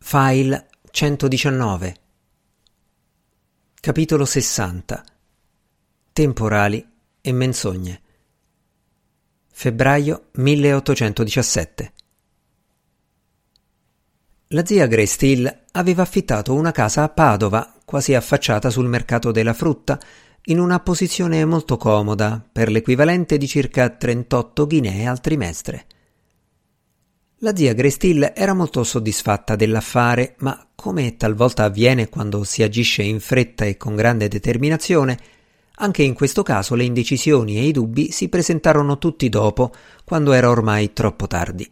File 119 Capitolo 60 Temporali e menzogne. Febbraio 1817 La zia Grace Steele aveva affittato una casa a Padova, quasi affacciata sul mercato della frutta, in una posizione molto comoda, per l'equivalente di circa 38 guinee al trimestre. La zia Grestill era molto soddisfatta dell'affare, ma come talvolta avviene quando si agisce in fretta e con grande determinazione, anche in questo caso le indecisioni e i dubbi si presentarono tutti dopo, quando era ormai troppo tardi.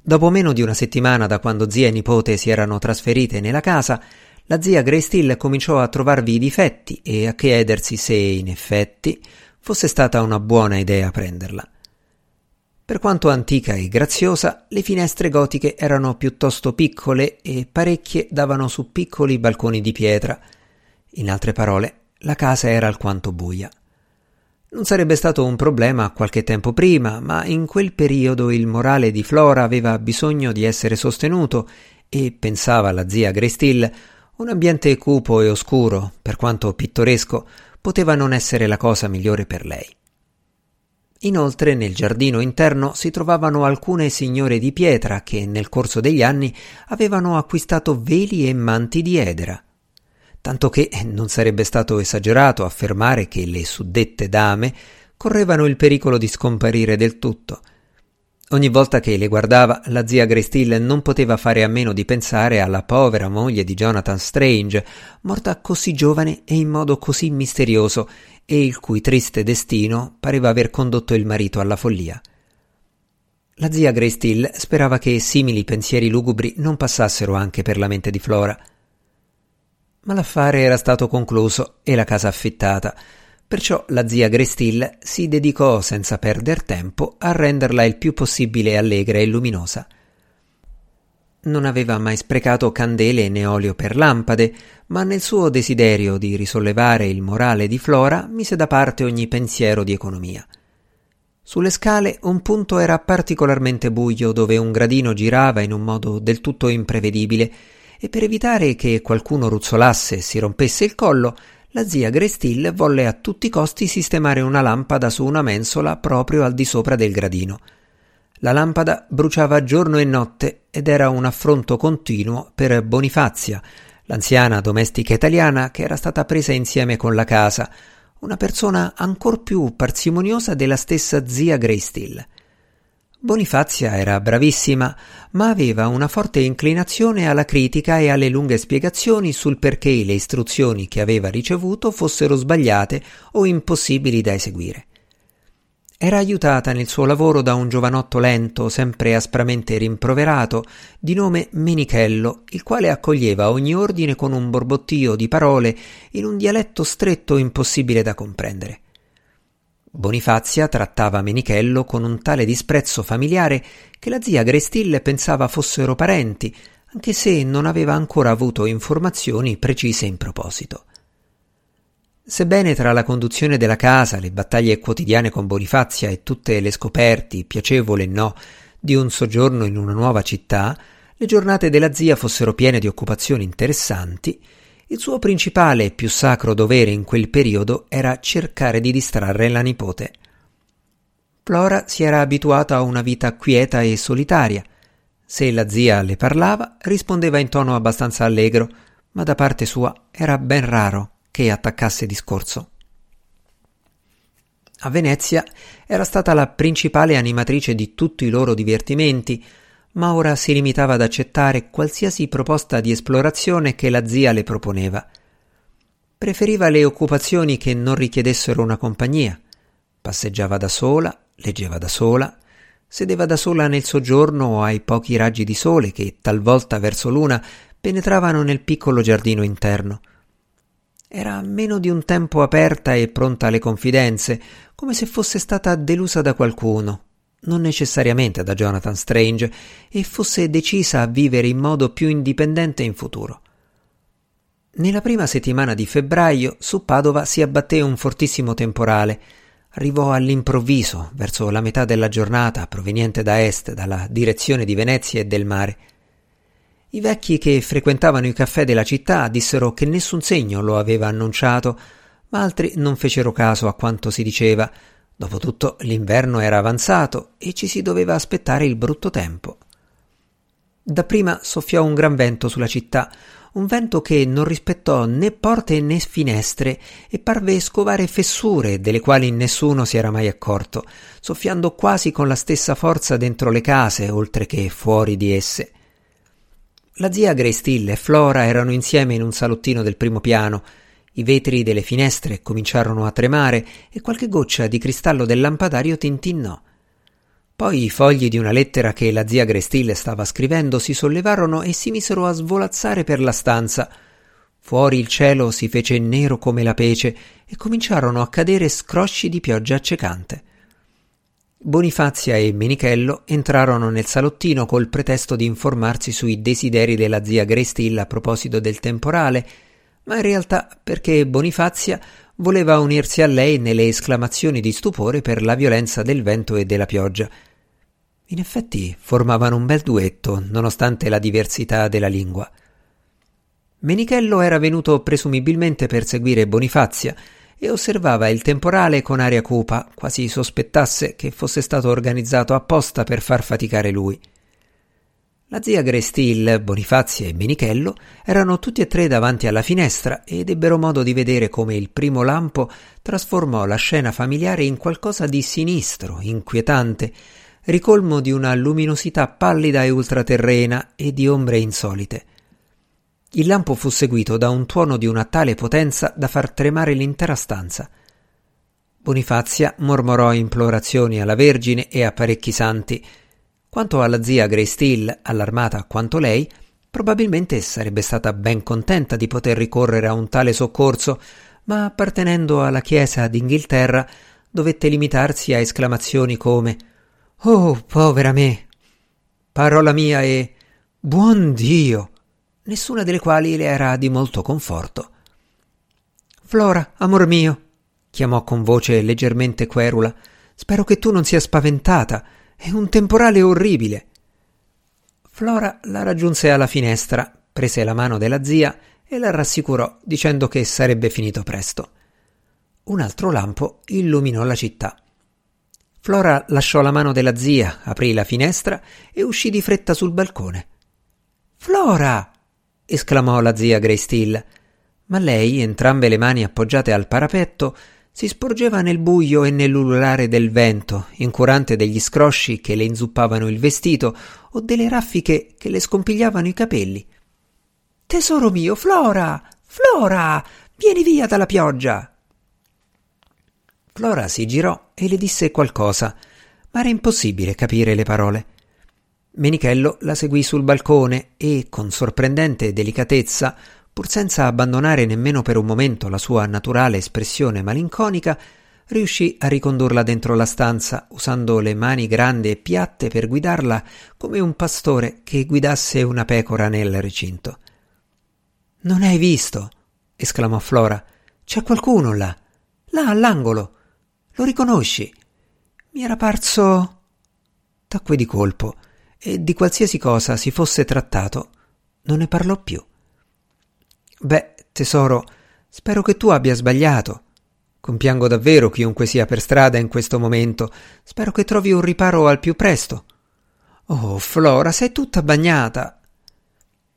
Dopo meno di una settimana da quando zia e nipote si erano trasferite nella casa, la zia Grestill cominciò a trovarvi i difetti e a chiedersi se, in effetti, fosse stata una buona idea prenderla. Per quanto antica e graziosa, le finestre gotiche erano piuttosto piccole e parecchie davano su piccoli balconi di pietra. In altre parole, la casa era alquanto buia. Non sarebbe stato un problema qualche tempo prima, ma in quel periodo il morale di Flora aveva bisogno di essere sostenuto e, pensava la zia Grestill, un ambiente cupo e oscuro, per quanto pittoresco, poteva non essere la cosa migliore per lei. Inoltre nel giardino interno si trovavano alcune signore di pietra che nel corso degli anni avevano acquistato veli e manti di edera. Tanto che non sarebbe stato esagerato affermare che le suddette dame correvano il pericolo di scomparire del tutto. Ogni volta che le guardava, la zia Grestill non poteva fare a meno di pensare alla povera moglie di Jonathan Strange, morta così giovane e in modo così misterioso, e il cui triste destino pareva aver condotto il marito alla follia. La zia Grace Still sperava che simili pensieri lugubri non passassero anche per la mente di Flora. Ma l'affare era stato concluso e la casa affittata, perciò la zia Grace Still si dedicò senza perder tempo a renderla il più possibile allegra e luminosa. Non aveva mai sprecato candele né olio per lampade, ma nel suo desiderio di risollevare il morale di Flora mise da parte ogni pensiero di economia. Sulle scale un punto era particolarmente buio dove un gradino girava in un modo del tutto imprevedibile e per evitare che qualcuno ruzzolasse e si rompesse il collo, la zia Grestill volle a tutti i costi sistemare una lampada su una mensola proprio al di sopra del gradino. La lampada bruciava giorno e notte ed era un affronto continuo per Bonifazia, l'anziana domestica italiana che era stata presa insieme con la casa, una persona ancor più parsimoniosa della stessa zia Greystill. Bonifazia era bravissima, ma aveva una forte inclinazione alla critica e alle lunghe spiegazioni sul perché le istruzioni che aveva ricevuto fossero sbagliate o impossibili da eseguire. Era aiutata nel suo lavoro da un giovanotto lento, sempre aspramente rimproverato, di nome Menichello, il quale accoglieva ogni ordine con un borbottio di parole in un dialetto stretto impossibile da comprendere. Bonifazia trattava Menichello con un tale disprezzo familiare che la zia Grestille pensava fossero parenti, anche se non aveva ancora avuto informazioni precise in proposito. Sebbene tra la conduzione della casa, le battaglie quotidiane con Bonifazia e tutte le scoperte, piacevole e no, di un soggiorno in una nuova città, le giornate della zia fossero piene di occupazioni interessanti, il suo principale e più sacro dovere in quel periodo era cercare di distrarre la nipote. Flora si era abituata a una vita quieta e solitaria. Se la zia le parlava, rispondeva in tono abbastanza allegro, ma da parte sua era ben raro che attaccasse discorso. A Venezia era stata la principale animatrice di tutti i loro divertimenti, ma ora si limitava ad accettare qualsiasi proposta di esplorazione che la zia le proponeva. Preferiva le occupazioni che non richiedessero una compagnia. Passeggiava da sola, leggeva da sola, sedeva da sola nel soggiorno ai pochi raggi di sole che talvolta verso l'una penetravano nel piccolo giardino interno. Era meno di un tempo aperta e pronta alle confidenze, come se fosse stata delusa da qualcuno, non necessariamente da Jonathan Strange, e fosse decisa a vivere in modo più indipendente in futuro. Nella prima settimana di febbraio su Padova si abbatté un fortissimo temporale. Arrivò all'improvviso, verso la metà della giornata, proveniente da est, dalla direzione di Venezia e del mare. I vecchi che frequentavano i caffè della città dissero che nessun segno lo aveva annunciato, ma altri non fecero caso a quanto si diceva. Dopotutto l'inverno era avanzato e ci si doveva aspettare il brutto tempo. Dapprima soffiò un gran vento sulla città, un vento che non rispettò né porte né finestre e parve scovare fessure delle quali nessuno si era mai accorto, soffiando quasi con la stessa forza dentro le case oltre che fuori di esse. La zia Grace e Flora erano insieme in un salottino del primo piano. I vetri delle finestre cominciarono a tremare e qualche goccia di cristallo del lampadario tintinnò. Poi i fogli di una lettera che la zia Grestill stava scrivendo si sollevarono e si misero a svolazzare per la stanza. Fuori il cielo si fece nero come la pece e cominciarono a cadere scrosci di pioggia accecante. Bonifazia e Menichello entrarono nel salottino col pretesto di informarsi sui desideri della zia Grestill a proposito del temporale, ma in realtà perché Bonifazia voleva unirsi a lei nelle esclamazioni di stupore per la violenza del vento e della pioggia. In effetti formavano un bel duetto, nonostante la diversità della lingua. Menichello era venuto presumibilmente per seguire Bonifazia e osservava il temporale con aria cupa, quasi sospettasse che fosse stato organizzato apposta per far faticare lui. La zia Grestil, Bonifazia e Menichello erano tutti e tre davanti alla finestra ed ebbero modo di vedere come il primo lampo trasformò la scena familiare in qualcosa di sinistro, inquietante, ricolmo di una luminosità pallida e ultraterrena e di ombre insolite. Il lampo fu seguito da un tuono di una tale potenza da far tremare l'intera stanza. Bonifazia mormorò implorazioni alla Vergine e a parecchi santi. Quanto alla zia Grace Steele, allarmata quanto lei, probabilmente sarebbe stata ben contenta di poter ricorrere a un tale soccorso, ma appartenendo alla Chiesa d'Inghilterra dovette limitarsi a esclamazioni come Oh, povera me! Parola mia e buon Dio! Nessuna delle quali le era di molto conforto. Flora, amor mio, chiamò con voce leggermente querula, spero che tu non sia spaventata. È un temporale orribile. Flora la raggiunse alla finestra, prese la mano della zia e la rassicurò dicendo che sarebbe finito presto. Un altro lampo illuminò la città. Flora lasciò la mano della zia, aprì la finestra e uscì di fretta sul balcone. Flora! esclamò la zia Greystill, ma lei, entrambe le mani appoggiate al parapetto, si sporgeva nel buio e nell'ululare del vento, incurante degli scrosci che le inzuppavano il vestito o delle raffiche che le scompigliavano i capelli. Tesoro mio, Flora! Flora! Vieni via dalla pioggia! Flora si girò e le disse qualcosa, ma era impossibile capire le parole. Menichello la seguì sul balcone e, con sorprendente delicatezza, pur senza abbandonare nemmeno per un momento la sua naturale espressione malinconica, riuscì a ricondurla dentro la stanza, usando le mani grandi e piatte per guidarla come un pastore che guidasse una pecora nel recinto. Non hai visto? esclamò Flora. C'è qualcuno là, là all'angolo. Lo riconosci? Mi era parso. Tacque di colpo e di qualsiasi cosa si fosse trattato non ne parlò più. Beh, tesoro, spero che tu abbia sbagliato. Compiango davvero chiunque sia per strada in questo momento. Spero che trovi un riparo al più presto. Oh, Flora, sei tutta bagnata.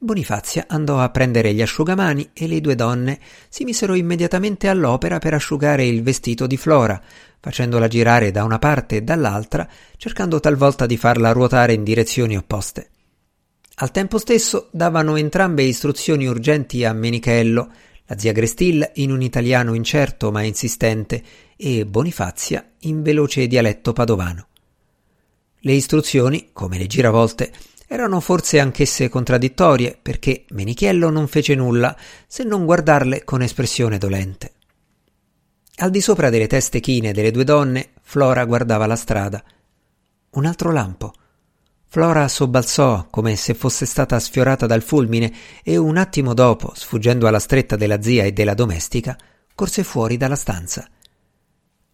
Bonifazia andò a prendere gli asciugamani e le due donne si misero immediatamente all'opera per asciugare il vestito di Flora, facendola girare da una parte e dall'altra, cercando talvolta di farla ruotare in direzioni opposte. Al tempo stesso davano entrambe istruzioni urgenti a Menichello, la zia Grestil in un italiano incerto ma insistente e Bonifazia in veloce dialetto padovano. Le istruzioni, come le giravolte, erano forse anch'esse contraddittorie, perché Menichiello non fece nulla se non guardarle con espressione dolente. Al di sopra delle teste chine delle due donne, Flora guardava la strada. Un altro lampo. Flora sobbalzò come se fosse stata sfiorata dal fulmine e un attimo dopo, sfuggendo alla stretta della zia e della domestica, corse fuori dalla stanza.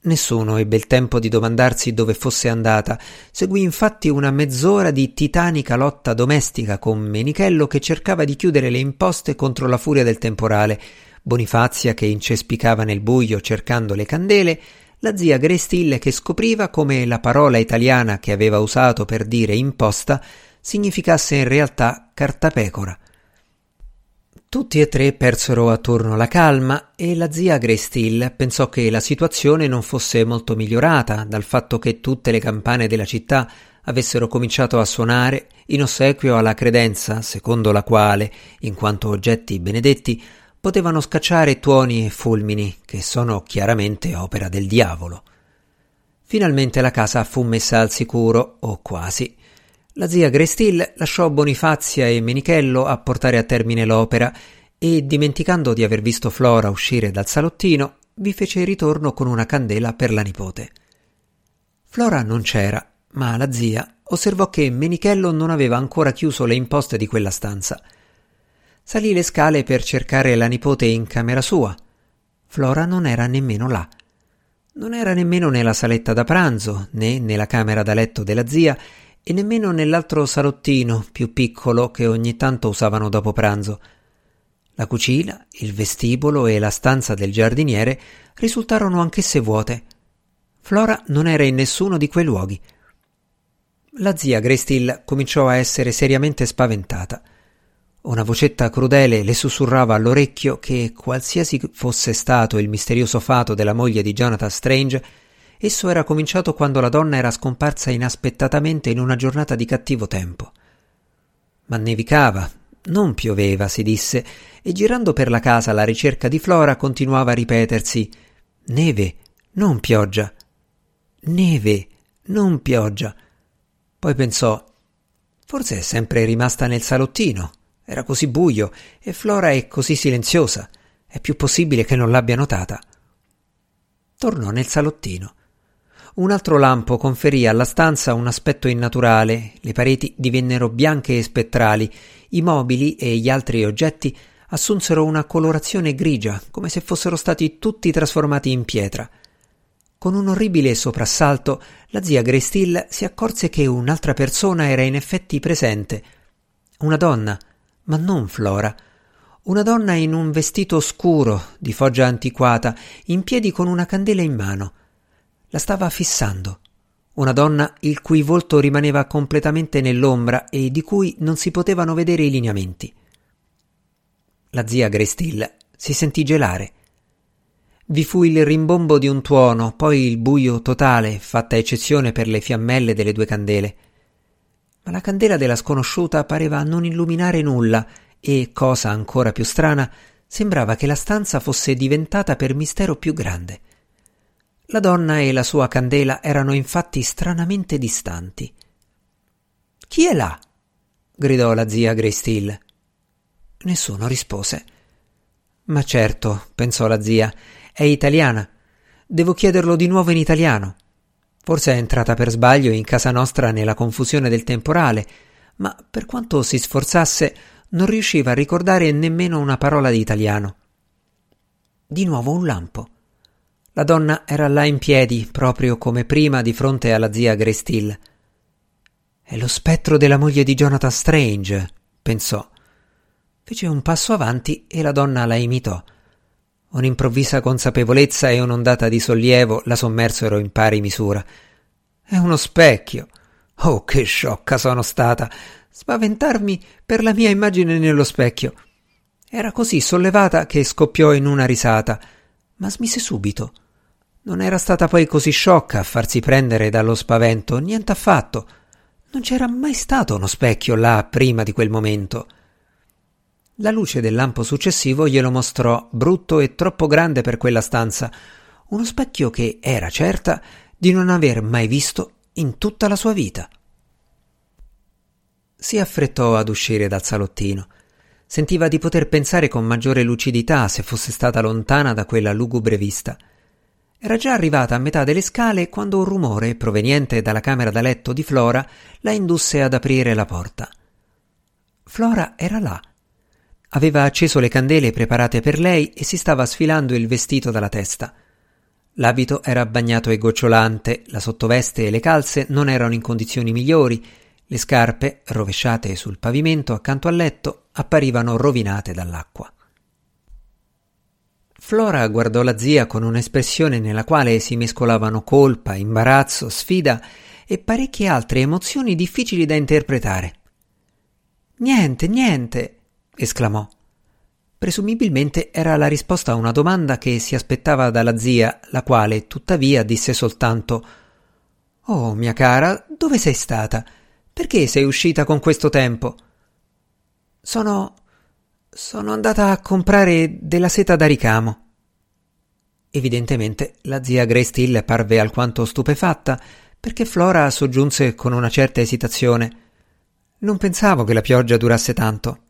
Nessuno ebbe il tempo di domandarsi dove fosse andata. Seguì infatti una mezz'ora di titanica lotta domestica con Menichello che cercava di chiudere le imposte contro la furia del temporale, Bonifazia che incespicava nel buio cercando le candele, la zia Grestille che scopriva come la parola italiana che aveva usato per dire imposta significasse in realtà cartapecora. Tutti e tre persero attorno la calma e la zia Grestill pensò che la situazione non fosse molto migliorata dal fatto che tutte le campane della città avessero cominciato a suonare in ossequio alla credenza secondo la quale, in quanto oggetti benedetti, potevano scacciare tuoni e fulmini, che sono chiaramente opera del diavolo. Finalmente la casa fu messa al sicuro, o quasi, la zia Grestil lasciò Bonifazia e Menichello a portare a termine l'opera e, dimenticando di aver visto Flora uscire dal salottino, vi fece ritorno con una candela per la nipote. Flora non c'era, ma la zia osservò che Menichello non aveva ancora chiuso le imposte di quella stanza. Salì le scale per cercare la nipote in camera sua. Flora non era nemmeno là. Non era nemmeno nella saletta da pranzo, né nella camera da letto della zia, e nemmeno nell'altro salottino più piccolo che ogni tanto usavano dopo pranzo. La cucina, il vestibolo e la stanza del giardiniere risultarono anch'esse vuote. Flora non era in nessuno di quei luoghi. La zia Grestill cominciò a essere seriamente spaventata. Una vocetta crudele le sussurrava all'orecchio che, qualsiasi fosse stato il misterioso fato della moglie di Jonathan Strange, Esso era cominciato quando la donna era scomparsa inaspettatamente in una giornata di cattivo tempo. Ma nevicava, non pioveva, si disse, e girando per la casa alla ricerca di Flora continuava a ripetersi Neve, non pioggia. Neve, non pioggia. Poi pensò Forse è sempre rimasta nel salottino. Era così buio e Flora è così silenziosa. È più possibile che non l'abbia notata. Tornò nel salottino. Un altro lampo conferì alla stanza un aspetto innaturale, le pareti divennero bianche e spettrali, i mobili e gli altri oggetti assunsero una colorazione grigia, come se fossero stati tutti trasformati in pietra. Con un orribile soprassalto, la zia Grestill si accorse che un'altra persona era in effetti presente. Una donna, ma non Flora. Una donna in un vestito scuro, di foggia antiquata, in piedi con una candela in mano la stava fissando. Una donna il cui volto rimaneva completamente nell'ombra e di cui non si potevano vedere i lineamenti. La zia Grestill si sentì gelare. Vi fu il rimbombo di un tuono, poi il buio totale, fatta eccezione per le fiammelle delle due candele. Ma la candela della sconosciuta pareva non illuminare nulla e, cosa ancora più strana, sembrava che la stanza fosse diventata per mistero più grande. La donna e la sua candela erano infatti stranamente distanti. Chi è là? gridò la zia Grey Nessuno rispose. Ma certo, pensò la zia, è italiana. Devo chiederlo di nuovo in italiano. Forse è entrata per sbaglio in casa nostra nella confusione del temporale, ma per quanto si sforzasse non riusciva a ricordare nemmeno una parola di italiano. Di nuovo un lampo. La donna era là in piedi, proprio come prima, di fronte alla zia Grestill. È lo spettro della moglie di Jonathan Strange, pensò. Fece un passo avanti e la donna la imitò. Un'improvvisa consapevolezza e un'ondata di sollievo la sommersero in pari misura. È uno specchio. Oh, che sciocca sono stata! Spaventarmi per la mia immagine nello specchio. Era così sollevata che scoppiò in una risata, ma smise subito. Non era stata poi così sciocca a farsi prendere dallo spavento, niente affatto. Non c'era mai stato uno specchio là prima di quel momento. La luce del lampo successivo glielo mostrò brutto e troppo grande per quella stanza, uno specchio che era certa di non aver mai visto in tutta la sua vita. Si affrettò ad uscire dal salottino. Sentiva di poter pensare con maggiore lucidità se fosse stata lontana da quella lugubre vista. Era già arrivata a metà delle scale quando un rumore, proveniente dalla camera da letto di Flora, la indusse ad aprire la porta. Flora era là. Aveva acceso le candele preparate per lei e si stava sfilando il vestito dalla testa. L'abito era bagnato e gocciolante, la sottoveste e le calze non erano in condizioni migliori, le scarpe, rovesciate sul pavimento accanto al letto, apparivano rovinate dall'acqua. Flora guardò la zia con un'espressione nella quale si mescolavano colpa, imbarazzo, sfida e parecchie altre emozioni difficili da interpretare. Niente, niente, esclamò. Presumibilmente era la risposta a una domanda che si aspettava dalla zia, la quale, tuttavia, disse soltanto Oh, mia cara, dove sei stata? Perché sei uscita con questo tempo? Sono. sono andata a comprare della seta da ricamo. Evidentemente la zia Grace parve alquanto stupefatta, perché Flora soggiunse con una certa esitazione. Non pensavo che la pioggia durasse tanto.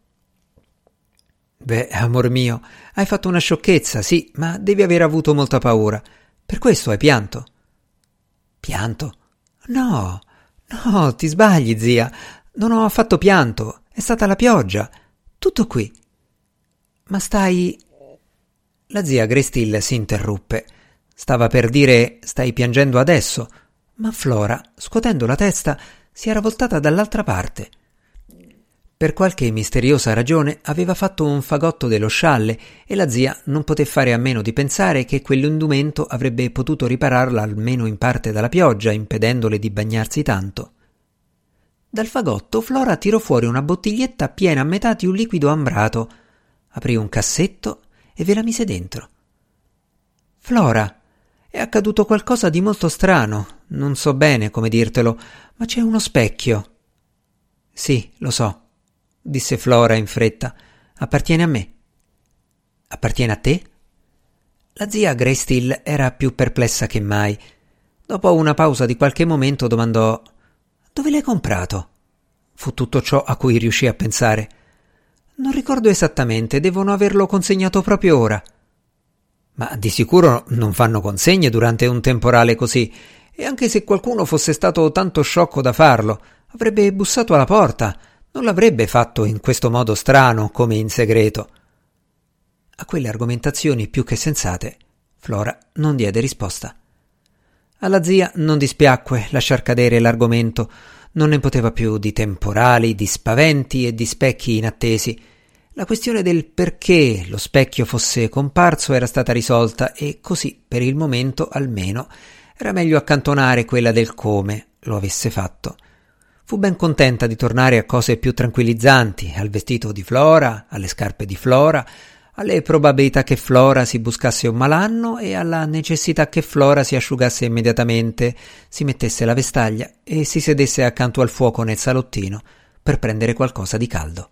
Beh, amor mio, hai fatto una sciocchezza, sì, ma devi aver avuto molta paura. Per questo hai pianto. Pianto? No, no, ti sbagli, zia. Non ho affatto pianto. È stata la pioggia. Tutto qui. Ma stai. La zia Grestil si interruppe. Stava per dire stai piangendo adesso, ma Flora, scuotendo la testa, si era voltata dall'altra parte. Per qualche misteriosa ragione aveva fatto un fagotto dello scialle e la zia non poté fare a meno di pensare che quell'indumento avrebbe potuto ripararla almeno in parte dalla pioggia, impedendole di bagnarsi tanto. Dal fagotto Flora tirò fuori una bottiglietta piena a metà di un liquido ambrato, aprì un cassetto e ve la mise dentro. Flora, è accaduto qualcosa di molto strano, non so bene come dirtelo, ma c'è uno specchio. Sì, lo so disse Flora in fretta. Appartiene a me. Appartiene a te? La zia Grey era più perplessa che mai. Dopo una pausa di qualche momento domandò Dove l'hai comprato? Fu tutto ciò a cui riuscì a pensare. Non ricordo esattamente, devono averlo consegnato proprio ora. Ma di sicuro non fanno consegne durante un temporale così, e anche se qualcuno fosse stato tanto sciocco da farlo, avrebbe bussato alla porta non l'avrebbe fatto in questo modo strano, come in segreto. A quelle argomentazioni più che sensate, Flora non diede risposta. Alla zia non dispiacque lasciar cadere l'argomento, non ne poteva più di temporali, di spaventi e di specchi inattesi. La questione del perché lo specchio fosse comparso era stata risolta e così, per il momento almeno, era meglio accantonare quella del come lo avesse fatto. Fu ben contenta di tornare a cose più tranquillizzanti, al vestito di Flora, alle scarpe di Flora, alle probabilità che Flora si buscasse un malanno e alla necessità che Flora si asciugasse immediatamente, si mettesse la vestaglia e si sedesse accanto al fuoco nel salottino per prendere qualcosa di caldo.